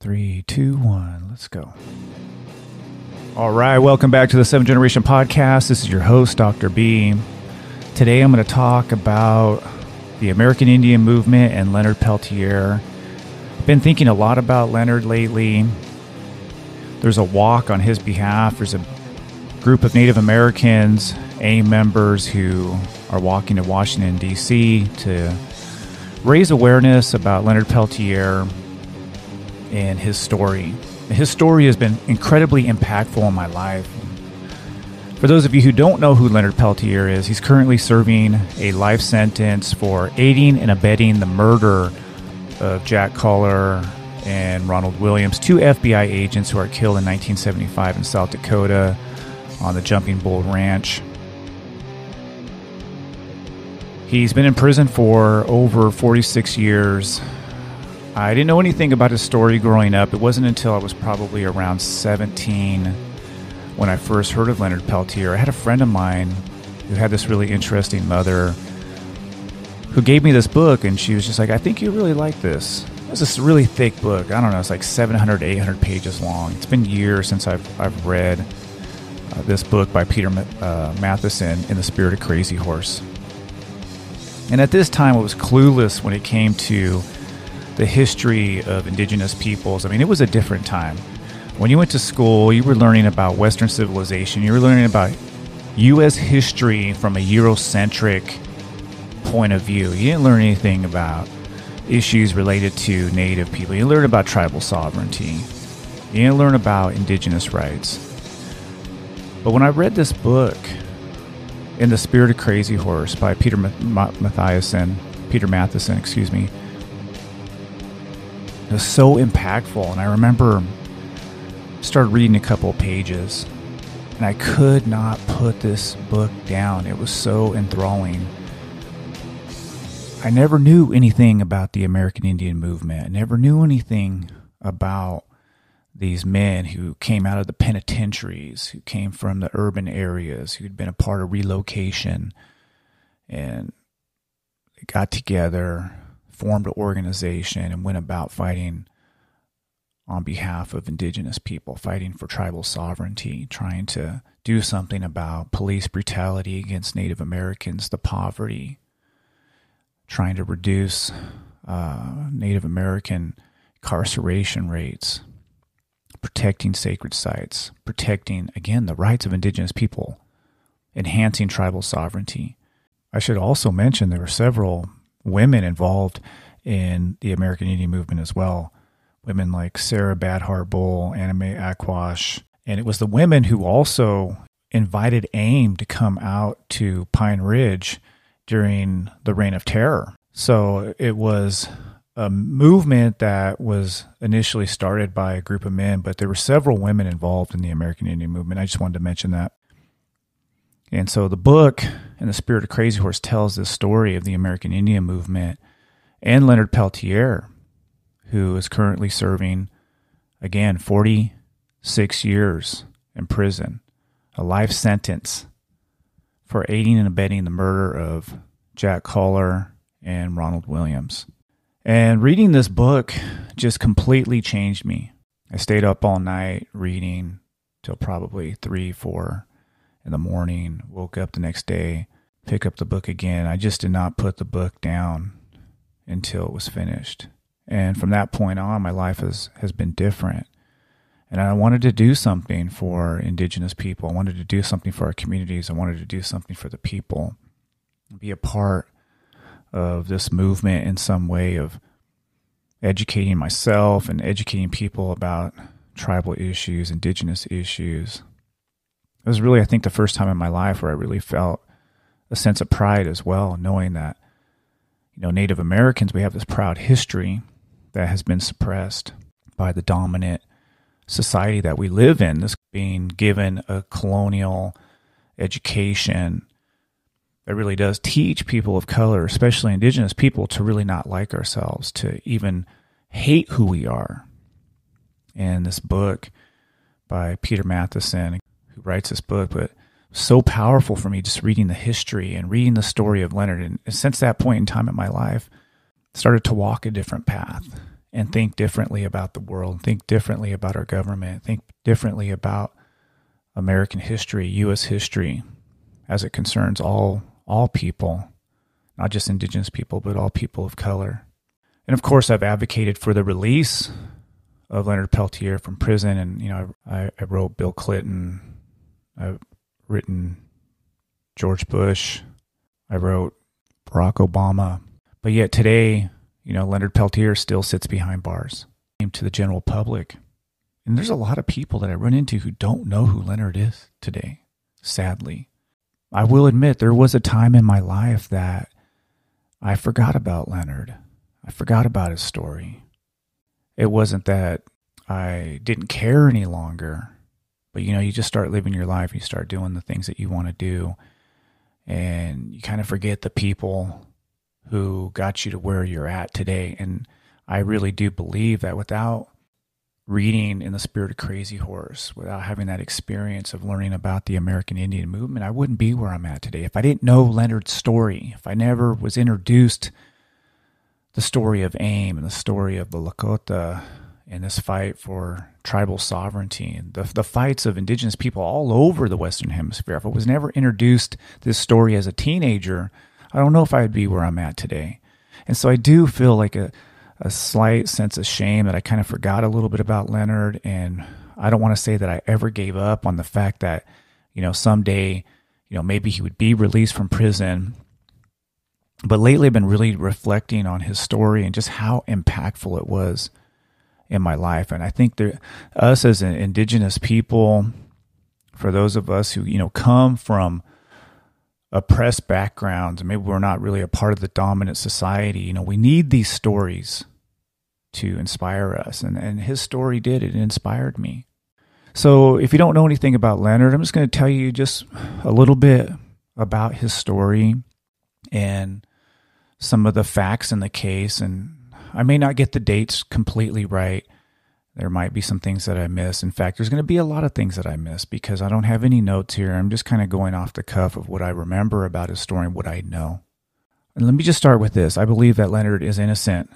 Three, two, one, let's go. All right, welcome back to the Seven Generation Podcast. This is your host, Dr. B. Today I'm going to talk about the American Indian movement and Leonard Peltier. I've been thinking a lot about Leonard lately. There's a walk on his behalf. There's a group of Native Americans, AIM members, who are walking to Washington, D.C. to raise awareness about Leonard Peltier and his story. His story has been incredibly impactful in my life. For those of you who don't know who Leonard Peltier is, he's currently serving a life sentence for aiding and abetting the murder of Jack Coler and Ronald Williams, two FBI agents who are killed in 1975 in South Dakota on the Jumping Bull Ranch. He's been in prison for over 46 years. I didn't know anything about his story growing up. It wasn't until I was probably around 17 when I first heard of Leonard Peltier. I had a friend of mine who had this really interesting mother who gave me this book, and she was just like, I think you really like this. It was this really thick book. I don't know, it's like 700, 800 pages long. It's been years since I've, I've read uh, this book by Peter uh, Matthiessen, In the Spirit of Crazy Horse. And at this time, I was clueless when it came to the history of indigenous peoples. I mean, it was a different time. When you went to school, you were learning about Western civilization, you were learning about U.S. history from a Eurocentric point of view. You didn't learn anything about issues related to Native people. You learned about tribal sovereignty. You didn't learn about indigenous rights. But when I read this book, in the Spirit of Crazy Horse by Peter Matthiessen, Peter Matthiessen, excuse me. It was so impactful, and I remember started reading a couple pages, and I could not put this book down. It was so enthralling. I never knew anything about the American Indian movement. I never knew anything about these men who came out of the penitentiaries, who came from the urban areas, who'd been a part of relocation, and got together, formed an organization, and went about fighting on behalf of indigenous people, fighting for tribal sovereignty, trying to do something about police brutality against Native Americans, the poverty, trying to reduce uh, Native American incarceration rates protecting sacred sites, protecting, again, the rights of indigenous people, enhancing tribal sovereignty. I should also mention there were several women involved in the American Indian movement as well. Women like Sarah Bad Heart Bull, Anna Mae Aquash. And it was the women who also invited AIM to come out to Pine Ridge during the Reign of Terror. So it was a movement that was initially started by a group of men, but there were several women involved in the American Indian movement. I just wanted to mention that. And so the book, In the Spirit of Crazy Horse, tells the story of the American Indian movement and Leonard Peltier, who is currently serving, again, 46 years in prison, a life sentence for aiding and abetting the murder of Jack Coler and Ronald Williams. And reading this book just completely changed me. I stayed up all night reading till probably three, four in the morning, woke up the next day, pick up the book again. I just did not put the book down until it was finished. And from that point on, my life has, has been different. And I wanted to do something for Indigenous people. I wanted to do something for our communities. I wanted to do something for the people, be a part of this movement in some way of educating myself and educating people about tribal issues, indigenous issues. It was really, I think, the first time in my life where I really felt a sense of pride as well, knowing that, you know, Native Americans, we have this proud history that has been suppressed by the dominant society that we live in, this being given a colonial education that really does teach people of color, especially indigenous people, to really not like ourselves, to even hate who we are. And this book by Peter Matthiessen, who writes this book, but so powerful for me just reading the history and reading the story of Leonard. And since that point in time in my life, started to walk a different path. and think differently about the world, think differently about our government, think differently about American history, U.S. history, as it concerns all all people, not just Indigenous people, but all people of color. And of course, I've advocated for the release of Leonard Peltier from prison, and you know, I, I wrote Bill Clinton, I've written George Bush, I wrote Barack Obama, but yet today, you know, Leonard Peltier still sits behind bars to the general public. And there's a lot of people that I run into who don't know who Leonard is today, sadly. I will admit there was a time in my life that I forgot about Leonard. I forgot about his story. It wasn't that I didn't care any longer, but you know, you just start living your life, you start doing the things that you want to do, and you kind of forget the people who got you to where you're at today. And I really do believe that without reading in the spirit of Crazy Horse, without having that experience of learning about the American Indian movement, I wouldn't be where I'm at today. If I didn't know Leonard's story, if I never was introduced the story of AIM and the story of the Lakota and this fight for tribal sovereignty and the, the fights of indigenous people all over the Western Hemisphere, if I was never introduced this story as a teenager, I don't know if I'd be where I'm at today. And so I do feel like a, a slight sense of shame that I kind of forgot a little bit about Leonard. And I don't want to say that I ever gave up on the fact that, you know, someday, you know, maybe he would be released from prison. But lately I've been really reflecting on his story and just how impactful it was in my life. And I think that us as an indigenous people, for those of us who, you know, come from oppressed backgrounds, maybe we're not really a part of the dominant society, you know, we need these stories to inspire us. And, and his story did, it inspired me. So if you don't know anything about Leonard, I'm just going to tell you just a little bit about his story and some of the facts in the case. And I may not get the dates completely right. There might be some things that I miss. In fact, there's going to be a lot of things that I miss because I don't have any notes here. I'm just kind of going off the cuff of what I remember about his story and what I know. And let me just start with this. I believe that Leonard is innocent.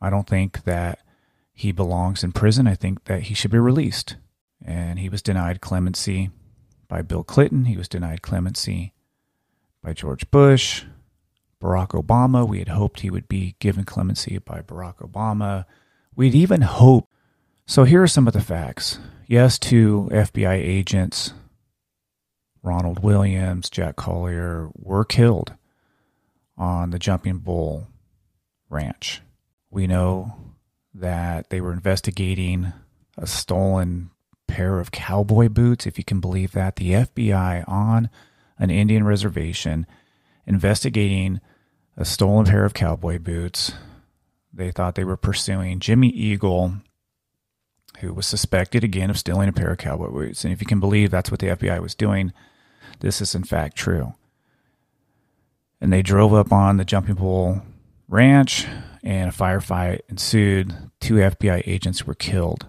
I don't think that he belongs in prison. I think that he should be released. And he was denied clemency by Bill Clinton. He was denied clemency by George Bush, Barack Obama. We had hoped he would be given clemency by Barack Obama. We'd even hope. So here are some of the facts. Yes, two FBI agents, Ronald Williams, Jack Collier, were killed on the Jumping Bull Ranch. We know that they were investigating a stolen pair of cowboy boots, if you can believe that. The FBI on an Indian reservation investigating a stolen pair of cowboy boots they thought they were pursuing Jimmy Eagle, who was suspected again of stealing a pair of cowboy boots. And if you can believe that's what the FBI was doing, this is in fact true. And they drove up on the Jumping Bull Ranch, and a firefight ensued. Two FBI agents were killed.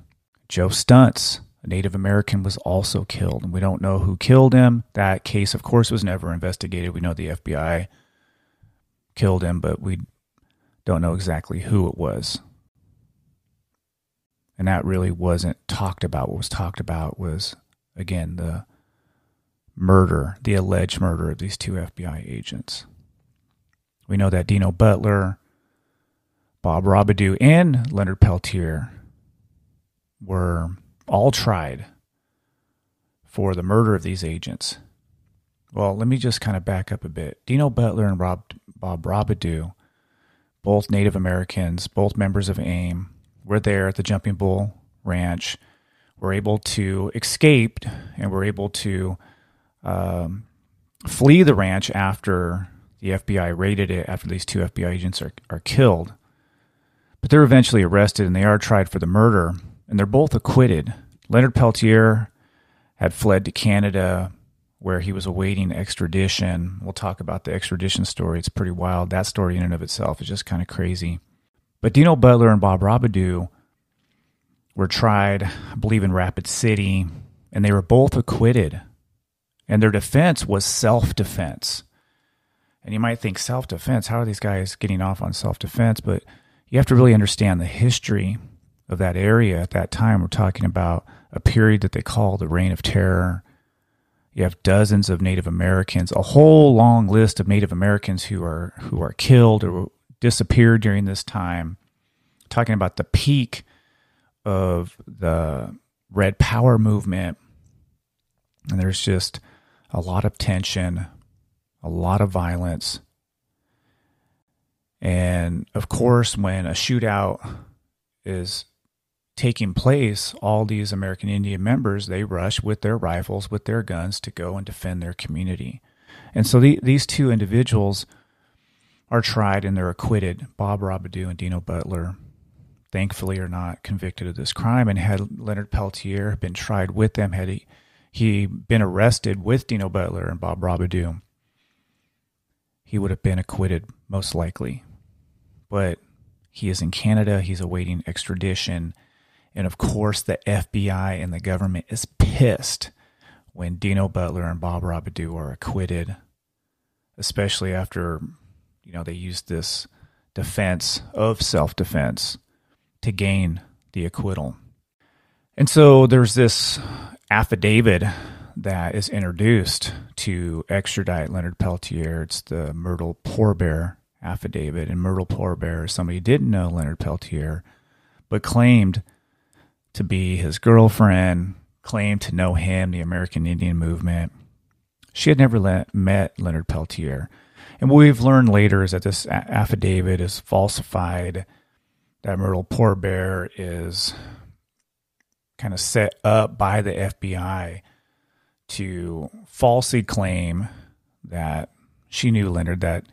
Joe Stuntz, a Native American, was also killed, and we don't know who killed him. That case, of course, was never investigated. We know the FBI killed him, but we don't know exactly who it was. And that really wasn't talked about. What was talked about was, again, the murder, the alleged murder of these two FBI agents. We know that Dino Butler, Bob Robideau, and Leonard Peltier were all tried for the murder of these agents. Well, let me just kind of back up a bit. Dino Butler and Rob, Bob Robideau both Native Americans, both members of AIM, were there at the Jumping Bull Ranch, were able to escape and were able to um, flee the ranch after the FBI raided it, after these two FBI agents are, are killed. But they're eventually arrested and they are tried for the murder, and they're both acquitted. Leonard Peltier had fled to Canada where he was awaiting extradition. We'll talk about the extradition story. It's pretty wild. That story in and of itself is just kind of crazy. But Dino Butler and Bob Robideau were tried, I believe, in Rapid City, and they were both acquitted. And their defense was self defense. And you might think self defense, how are these guys getting off on self defense? But you have to really understand the history of that area at that time. We're talking about a period that they call the Reign of Terror. You have dozens of Native Americans, a whole long list of Native Americans who are who are killed or disappeared during this time. Talking about the peak of the Red Power movement, and there's just a lot of tension, a lot of violence. And of course, when a shootout is taking place, all these American Indian members, they rush with their rifles, with their guns to go and defend their community. And so the, these two individuals are tried and they're acquitted. Bob Robideau and Dino Butler, thankfully, are not convicted of this crime. And had Leonard Peltier been tried with them, had he, he been arrested with Dino Butler and Bob Robideau, he would have been acquitted most likely. But he is in Canada. He's awaiting extradition. And of course, the FBI and the government is pissed when Dino Butler and Bob Robideau are acquitted, especially after, you know, they used this defense of self defense to gain the acquittal. And so there's this affidavit that is introduced to extradite Leonard Peltier. It's the Myrtle Poor Bear affidavit. And Myrtle Poor Bear, somebody didn't know Leonard Peltier, but claimed to be his girlfriend, claimed to know him, the American Indian movement. She had never let, met Leonard Peltier. And what we've learned later is that this affidavit is falsified, that Myrtle Poor Bear is kind of set up by the FBI to falsely claim that she knew Leonard, that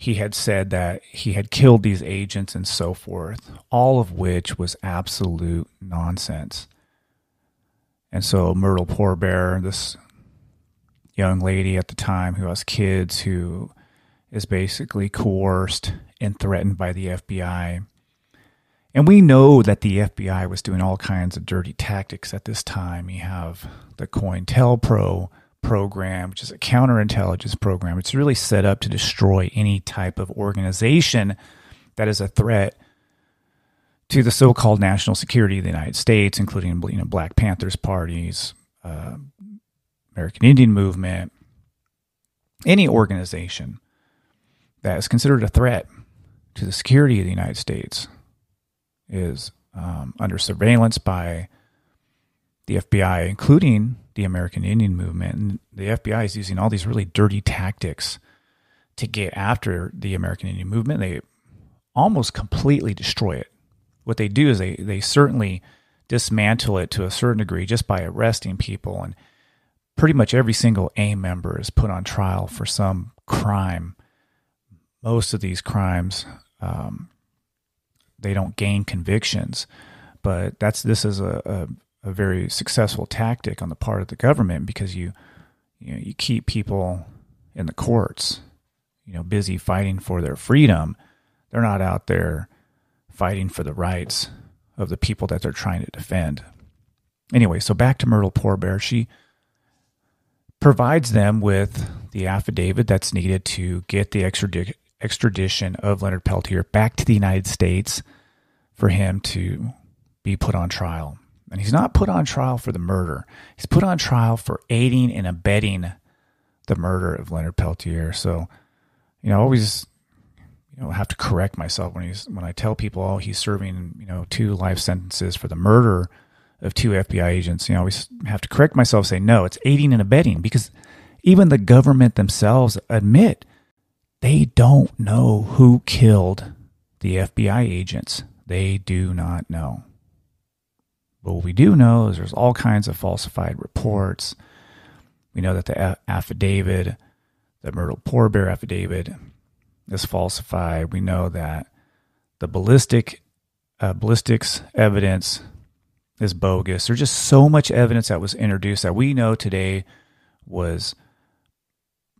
he had said that he had killed these agents and so forth, all of which was absolute nonsense. And so Myrtle Poor Bear, this young lady at the time who has kids, who is basically coerced and threatened by the FBI. And we know that the FBI was doing all kinds of dirty tactics at this time. You have the COINTELPRO program, which is a counterintelligence program. It's really set up to destroy any type of organization that is a threat to the so-called national security of the United States, including you know Black Panthers parties, uh, American Indian movement, any organization that is considered a threat to the security of the United States is um, under surveillance by the FBI, including the American Indian movement. And the FBI is using all these really dirty tactics to get after the American Indian movement. They almost completely destroy it. What they do is they, they certainly dismantle it to a certain degree just by arresting people. And pretty much every single AIM member is put on trial for some crime. Most of these crimes, um, they don't gain convictions, but that's this is a, a a very successful tactic on the part of the government because you you know, you keep people in the courts, you know, busy fighting for their freedom. They're not out there fighting for the rights of the people that they're trying to defend. Anyway, so back to Myrtle Poor Bear. She provides them with the affidavit that's needed to get the extradition of Leonard Peltier back to the United States for him to be put on trial. And he's not put on trial for the murder. He's put on trial for aiding and abetting the murder of Leonard Peltier. So, you know, I always you know have to correct myself when he's when I tell people, oh, he's serving, you know, two life sentences for the murder of two FBI agents. You know, I always have to correct myself, say, no, it's aiding and abetting because even the government themselves admit they don't know who killed the FBI agents. They do not know. But what we do know is there's all kinds of falsified reports. We know that the affidavit, the Myrtle Poor Bear affidavit, is falsified. We know that the ballistic uh, ballistics evidence is bogus. There's just so much evidence that was introduced that we know today was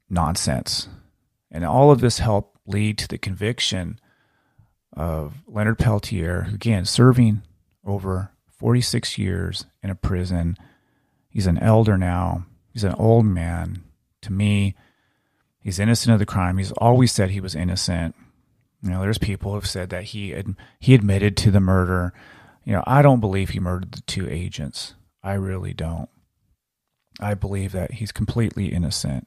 nonsense. And all of this helped lead to the conviction of Leonard Peltier, who again serving over 46 years in a prison. He's an elder now. He's an old man. To me, he's innocent of the crime. He's always said he was innocent. You know, there's people who have said that he ad, he admitted to the murder. You know, I don't believe he murdered the two agents. I really don't. I believe that he's completely innocent.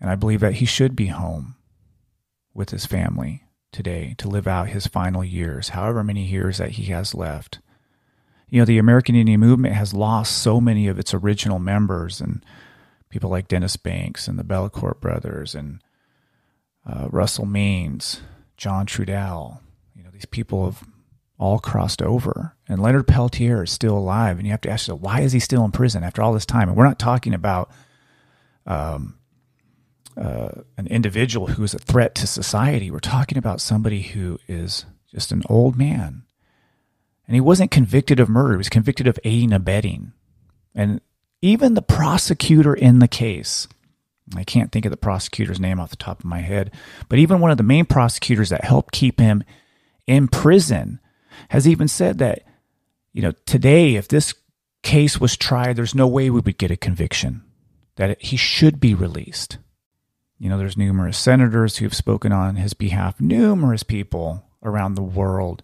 And I believe that he should be home with his family today to live out his final years, however many years that he has left. You know, the American Indian movement has lost so many of its original members and people like Dennis Banks and the Bellecourt brothers and uh, Russell Means, John Trudell. You know, these people have all crossed over. And Leonard Peltier is still alive. And you have to ask yourself, why is he still in prison after all this time? And we're not talking about um, uh, an individual who is a threat to society. We're talking about somebody who is just an old man. And he wasn't convicted of murder, he was convicted of aiding and abetting. And even the prosecutor in the case, I can't think of the prosecutor's name off the top of my head, but even one of the main prosecutors that helped keep him in prison has even said that, you know, today, if this case was tried, there's no way we would get a conviction, that he should be released. You know, there's numerous senators who have spoken on his behalf, numerous people around the world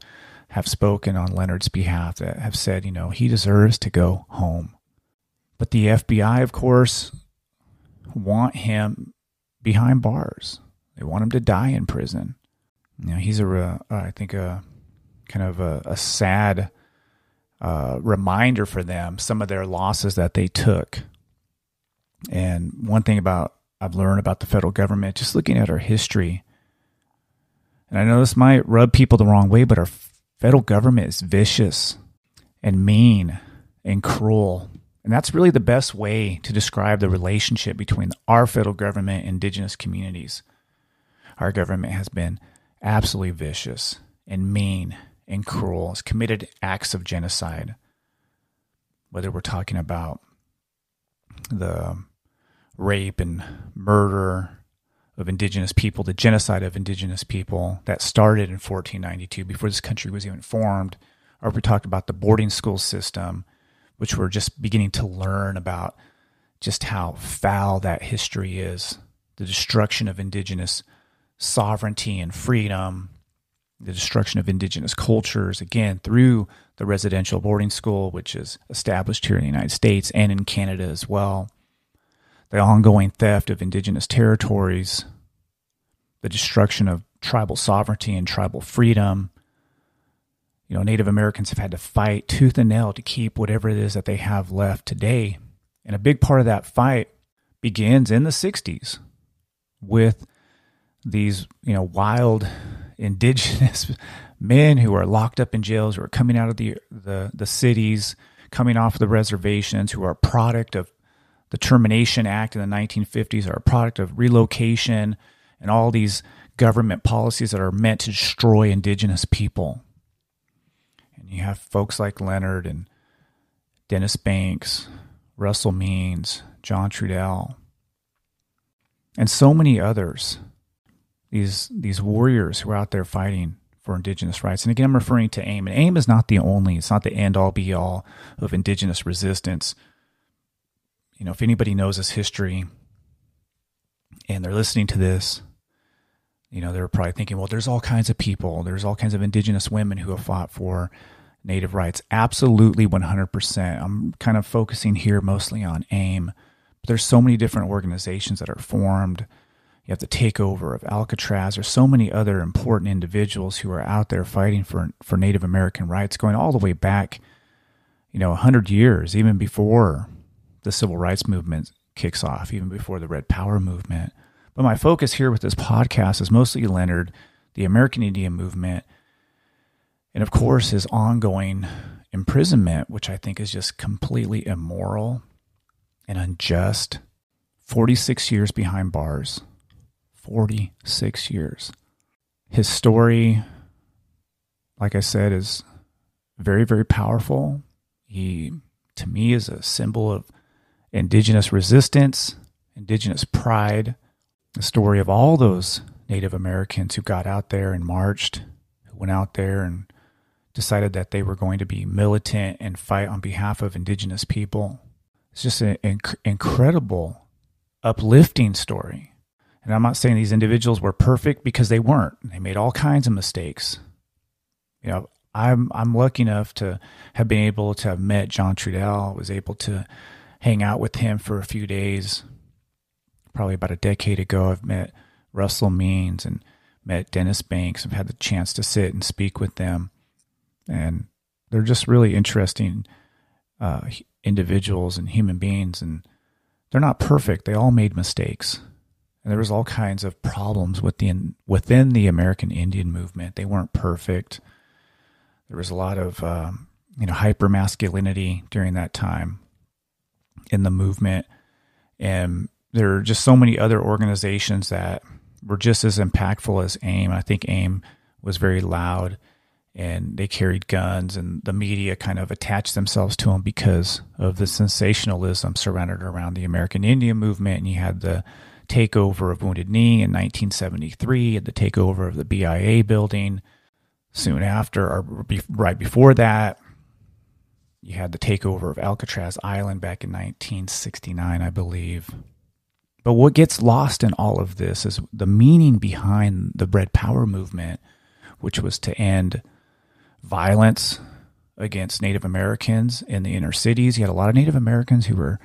have spoken on Leonard's behalf that have said, you know, he deserves to go home. But the FBI, of course, want him behind bars. They want him to die in prison. You know, he's a, uh, I think, a kind of a, a sad uh, reminder for them some of their losses that they took. And one thing about I've learned about the federal government, just looking at our history, and I know this might rub people the wrong way, but our federal government is vicious and mean and cruel. And that's really the best way to describe the relationship between our federal government and indigenous communities. Our government has been absolutely vicious and mean and cruel, has committed acts of genocide. Whether we're talking about the rape and murder of indigenous people, the genocide of indigenous people that started in 1492 before this country was even formed, or we talked about the boarding school system, which we're just beginning to learn about just how foul that history is, the destruction of indigenous sovereignty and freedom, the destruction of indigenous cultures, again, through the residential boarding school, which is established here in the United States and in Canada as well, the ongoing theft of indigenous territories, the destruction of tribal sovereignty and tribal freedom. You know, Native Americans have had to fight tooth and nail to keep whatever it is that they have left today. And a big part of that fight begins in the 60s with these, you know, wild indigenous men who are locked up in jails, who are coming out of the the, the cities, coming off the reservations, who are a product of the Termination Act in the 1950s, are a product of relocation and all these government policies that are meant to destroy indigenous people. And you have folks like Leonard and Dennis Banks, Russell Means, John Trudell, and so many others these these warriors who are out there fighting for indigenous rights. And again, I'm referring to AIM. And AIM is not the only, it's not the end all be all of indigenous resistance. You know, if anybody knows this history and they're listening to this, you know, they're probably thinking, well, there's all kinds of people, there's all kinds of indigenous women who have fought for native rights. Absolutely 100%. I'm kind of focusing here mostly on AIM. But there's so many different organizations that are formed you have the takeover of Alcatraz. There's so many other important individuals who are out there fighting for for Native American rights, going all the way back, you know, hundred years, even before the civil rights movement kicks off, even before the Red Power movement. But my focus here with this podcast is mostly Leonard, the American Indian movement, and of course his ongoing imprisonment, which I think is just completely immoral and unjust. 46 years behind bars. 46 years. His story, like I said, is very, very powerful. He, to me, is a symbol of indigenous resistance, indigenous pride, the story of all those Native Americans who got out there and marched, who went out there and decided that they were going to be militant and fight on behalf of indigenous people. It's just an inc- incredible, uplifting story And I'm not saying these individuals were perfect because they weren't. They made all kinds of mistakes. You know, I'm I'm lucky enough to have been able to have met John Trudell, was able to hang out with him for a few days. Probably about a decade ago, I've met Russell Means and met Dennis Banks. I've had the chance to sit and speak with them, and they're just really interesting uh, individuals and human beings. And they're not perfect. They all made mistakes, and there was all kinds of problems within within the American Indian movement. They weren't perfect. There was a lot of um, you know hyper masculinity during that time in the movement, and there are just so many other organizations that were just as impactful as AIM. I think AIM was very loud and they carried guns and the media kind of attached themselves to them because of the sensationalism surrounded around the American Indian movement and you had the takeover of Wounded Knee in 1973 and the takeover of the BIA building soon after, or right before that. You had the takeover of Alcatraz Island back in 1969, I believe. But what gets lost in all of this is the meaning behind the Red Power movement, which was to end violence against Native Americans in the inner cities. You had a lot of Native Americans who were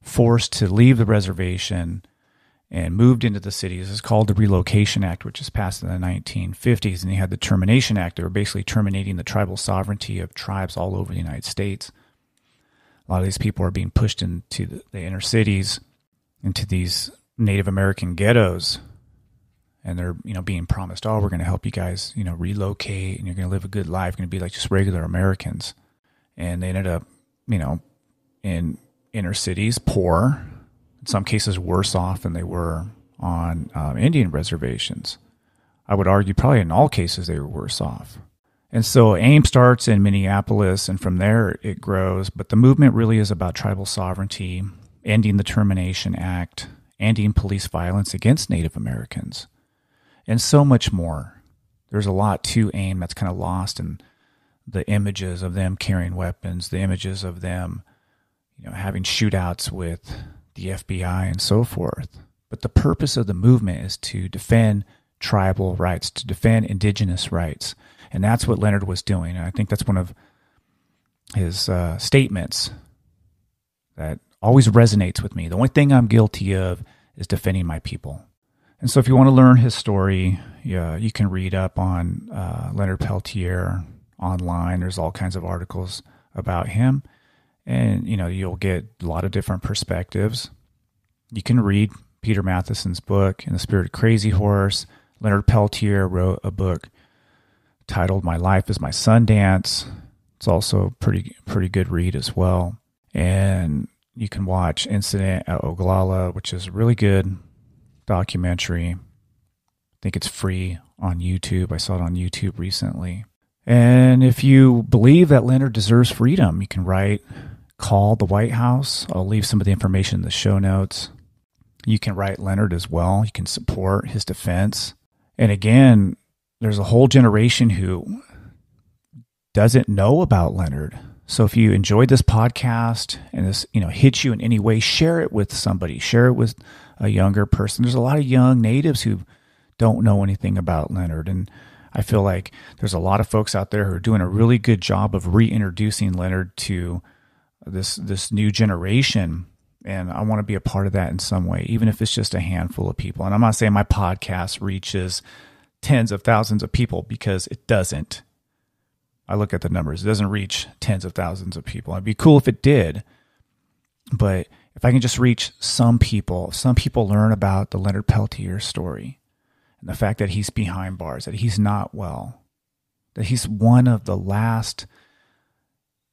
forced to leave the reservation and moved into the cities. It's called the Relocation Act, which was passed in the 1950s. And you had the Termination Act. They were basically terminating the tribal sovereignty of tribes all over the United States. A lot of these people are being pushed into the, the inner cities, into these Native American ghettos. And they're, you know, being promised, oh, we're going to help you guys, you know, relocate and you're going to live a good life, going to be like just regular Americans. And they ended up, you know, in inner cities, poor, in some cases worse off than they were on um, Indian reservations. I would argue probably in all cases they were worse off. And so AIM starts in Minneapolis, and from there it grows. But the movement really is about tribal sovereignty, ending the Termination Act, ending police violence against Native Americans, and so much more. There's a lot to AIM that's kind of lost in the images of them carrying weapons, the images of them, you know, having shootouts with the FBI, and so forth. But the purpose of the movement is to defend tribal rights, to defend indigenous rights. And that's what Leonard was doing. And I think that's one of his uh, statements that always resonates with me. The only thing I'm guilty of is defending my people. And so, if you want to learn his story, yeah, you can read up on uh, Leonard Peltier online. There's all kinds of articles about him and you know you'll get a lot of different perspectives. You can read Peter Matthiessen's book "In the Spirit of Crazy Horse." Leonard Peltier wrote a book titled "My Life Is My Sundance." It's also pretty pretty good read as well. And you can watch Incident at Oglala, which is a really good documentary. I think it's free on YouTube. I saw it on YouTube recently. And if you believe that Leonard deserves freedom, you can write call the White House. I'll leave some of the information in the show notes. You can write Leonard as well. You can support his defense. And again, there's a whole generation who doesn't know about Leonard. So if you enjoyed this podcast and this, you know, hits you in any way, share it with somebody. Share it with a younger person. There's a lot of young natives who don't know anything about Leonard and I feel like there's a lot of folks out there who are doing a really good job of reintroducing Leonard to this this new generation and I want to be a part of that in some way, even if it's just a handful of people. And I'm not saying my podcast reaches tens of thousands of people because it doesn't. I look at the numbers; it doesn't reach tens of thousands of people. It'd be cool if it did, but if I can just reach some people, some people learn about the Leonard Peltier story and the fact that he's behind bars, that he's not well, that he's one of the last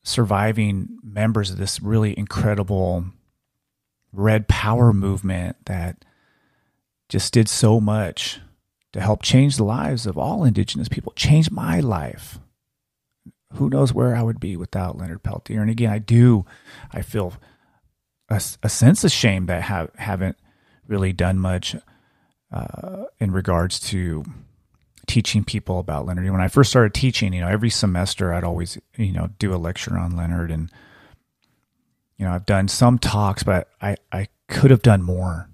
surviving members of this really incredible red power movement that just did so much to help change the lives of all indigenous people, change my life. Who knows where I would be without Leonard Peltier? And again, I do, I feel a, a sense of shame that have, haven't really done much uh, in regards to teaching people about Leonard. When I first started teaching, you know, every semester I'd always, you know, do a lecture on Leonard and you know, I've done some talks, but I, I could have done more.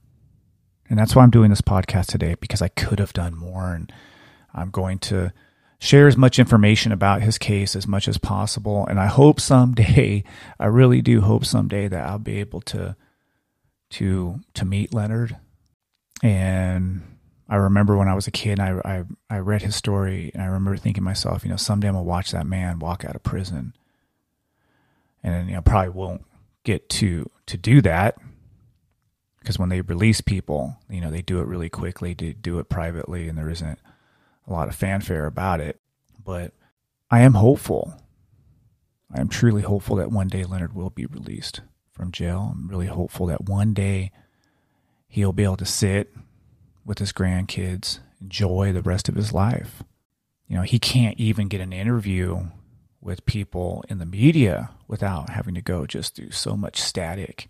And that's why I'm doing this podcast today because I could have done more. And I'm going to share as much information about his case as much as possible. And I hope someday, I really do hope someday that I'll be able to to to meet Leonard. And I remember when I was a kid, I, I I read his story, and I remember thinking to myself, you know, someday I'm gonna watch that man walk out of prison. And you know, probably won't get to to do that because when they release people, you know, they do it really quickly, to do it privately, and there isn't a lot of fanfare about it. But I am hopeful. I am truly hopeful that one day Leonard will be released from jail. I'm really hopeful that one day he'll be able to sit with his grandkids, enjoy the rest of his life. You know, he can't even get an interview with people in the media without having to go just through so much static.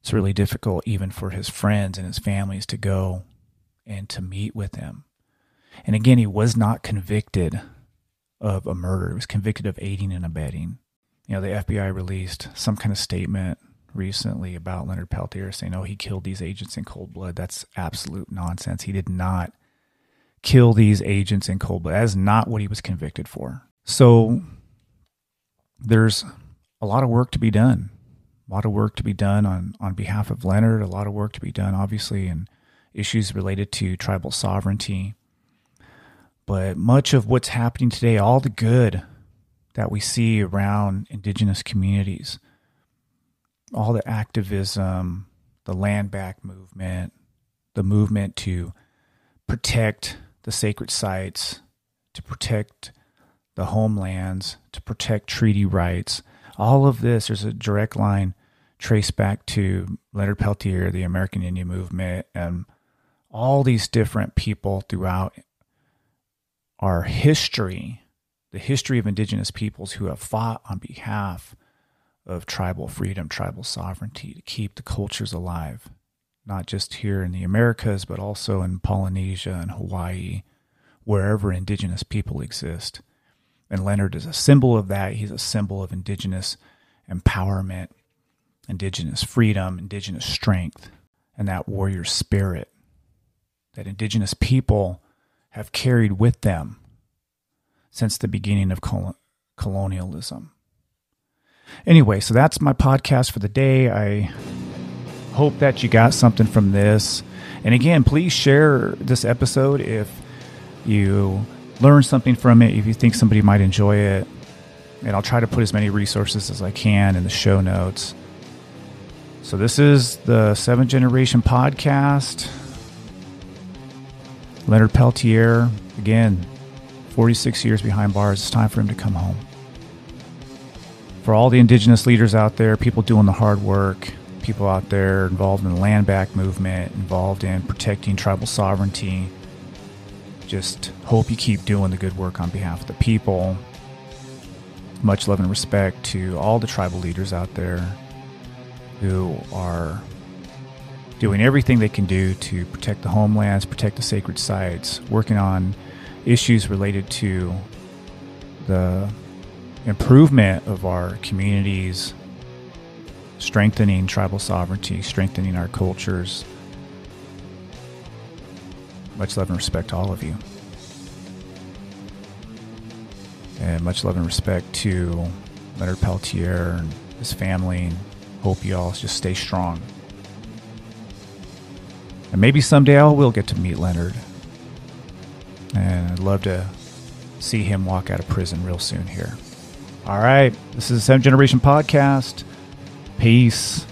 It's really difficult even for his friends and his families to go and to meet with him. And again, he was not convicted of a murder. He was convicted of aiding and abetting. You know, the FBI released some kind of statement recently about Leonard Peltier saying, oh, he killed these agents in cold blood. That's absolute nonsense. He did not kill these agents in cold blood. That is not what he was convicted for. So there's a lot of work to be done. A lot of work to be done on, on behalf of Leonard, a lot of work to be done, obviously, in issues related to tribal sovereignty. But much of what's happening today, all the good that we see around indigenous communities, all the activism, the land back movement, the movement to protect the sacred sites, to protect the homelands, to protect treaty rights. All of this, there's a direct line traced back to Leonard Peltier, the American Indian movement, and all these different people throughout our history, the history of indigenous peoples who have fought on behalf of tribal freedom, tribal sovereignty to keep the cultures alive, not just here in the Americas, but also in Polynesia and Hawaii, wherever indigenous people exist. And Leonard is a symbol of that. He's a symbol of indigenous empowerment, indigenous freedom, indigenous strength, and that warrior spirit that indigenous people have carried with them since the beginning of colonialism. Anyway, so that's my podcast for the day. I hope that you got something from this. And again, please share this episode if you learn something from it, if you think somebody might enjoy it. And I'll try to put as many resources as I can in the show notes. So, this is the Seventh Generation Podcast. Leonard Peltier, again, 46 years behind bars. It's time for him to come home for all the indigenous leaders out there, people doing the hard work, people out there involved in the land back movement, involved in protecting tribal sovereignty. Just hope you keep doing the good work on behalf of the people. Much love and respect to all the tribal leaders out there who are doing everything they can do to protect the homelands, protect the sacred sites, working on issues related to the improvement of our communities, strengthening tribal sovereignty, strengthening our cultures. Much love and respect to all of you. And much love and respect to Leonard Peltier and his family. Hope you all just stay strong. And maybe someday I will get to meet Leonard. And I'd love to see him walk out of prison real soon here. All right. This is the Seventh Generation Podcast. Peace.